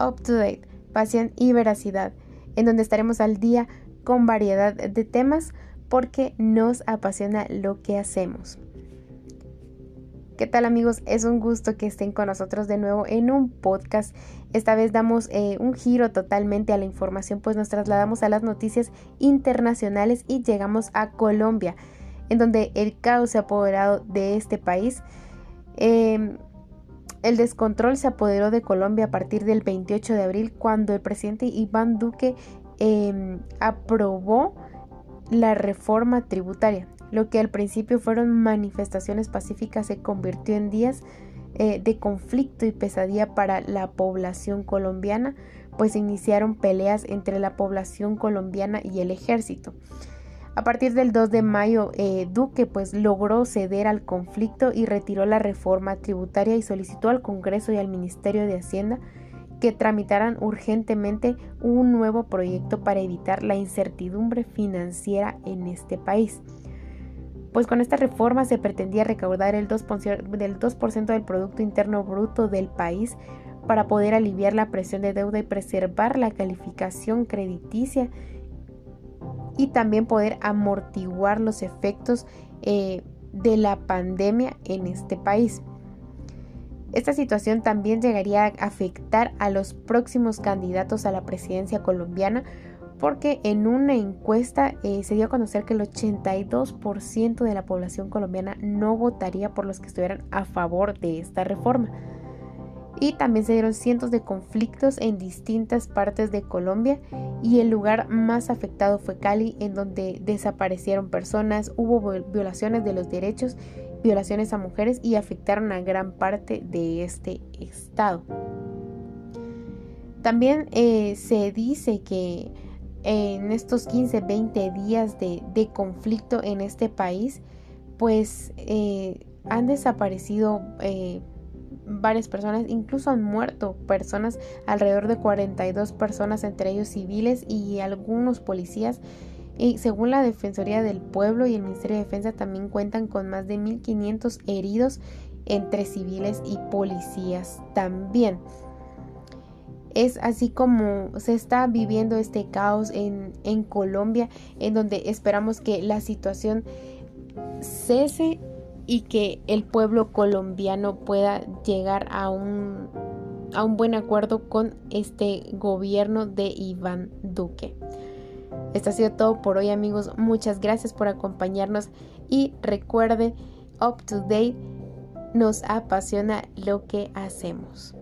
Up to Date, Pasión y Veracidad, en donde estaremos al día con variedad de temas porque nos apasiona lo que hacemos. ¿Qué tal amigos? Es un gusto que estén con nosotros de nuevo en un podcast. Esta vez damos eh, un giro totalmente a la información, pues nos trasladamos a las noticias internacionales y llegamos a Colombia, en donde el caos se ha apoderado de este país. Em, el descontrol se apoderó de Colombia a partir del 28 de abril, cuando el presidente Iván Duque em, aprobó la reforma tributaria. Lo que al principio fueron manifestaciones pacíficas se convirtió en días eh, de conflicto y pesadilla para la población colombiana, pues iniciaron peleas entre la población colombiana y el ejército. A partir del 2 de mayo, eh, Duque pues logró ceder al conflicto y retiró la reforma tributaria y solicitó al Congreso y al Ministerio de Hacienda que tramitaran urgentemente un nuevo proyecto para evitar la incertidumbre financiera en este país. Pues con esta reforma se pretendía recaudar el 2%, del 2 del Producto Interno Bruto del país para poder aliviar la presión de deuda y preservar la calificación crediticia y también poder amortiguar los efectos eh, de la pandemia en este país. Esta situación también llegaría a afectar a los próximos candidatos a la presidencia colombiana porque en una encuesta eh, se dio a conocer que el 82% de la población colombiana no votaría por los que estuvieran a favor de esta reforma. Y también se dieron cientos de conflictos en distintas partes de Colombia y el lugar más afectado fue Cali, en donde desaparecieron personas, hubo violaciones de los derechos violaciones a mujeres y afectaron a gran parte de este estado. También eh, se dice que en estos 15, 20 días de, conflicto en este país, pues eh, han desaparecido eh, varias personas, incluso han muerto personas, alrededor de 42 personas, entre ellos civiles y algunos policías y según la Defensoría del Pueblo y el Ministerio de Defensa también cuentan con más de 1.500 heridos entre civiles y policías también. Es así como se está viviendo este caos en, en Colombia, en donde esperamos que la situación cese y que el pueblo colombiano pueda llegar a un, a un buen acuerdo con este gobierno de Iván Duque. Esto ha sido todo por hoy amigos. Muchas gracias por acompañarnos y recuerde, up to date, nos apasiona lo que hacemos.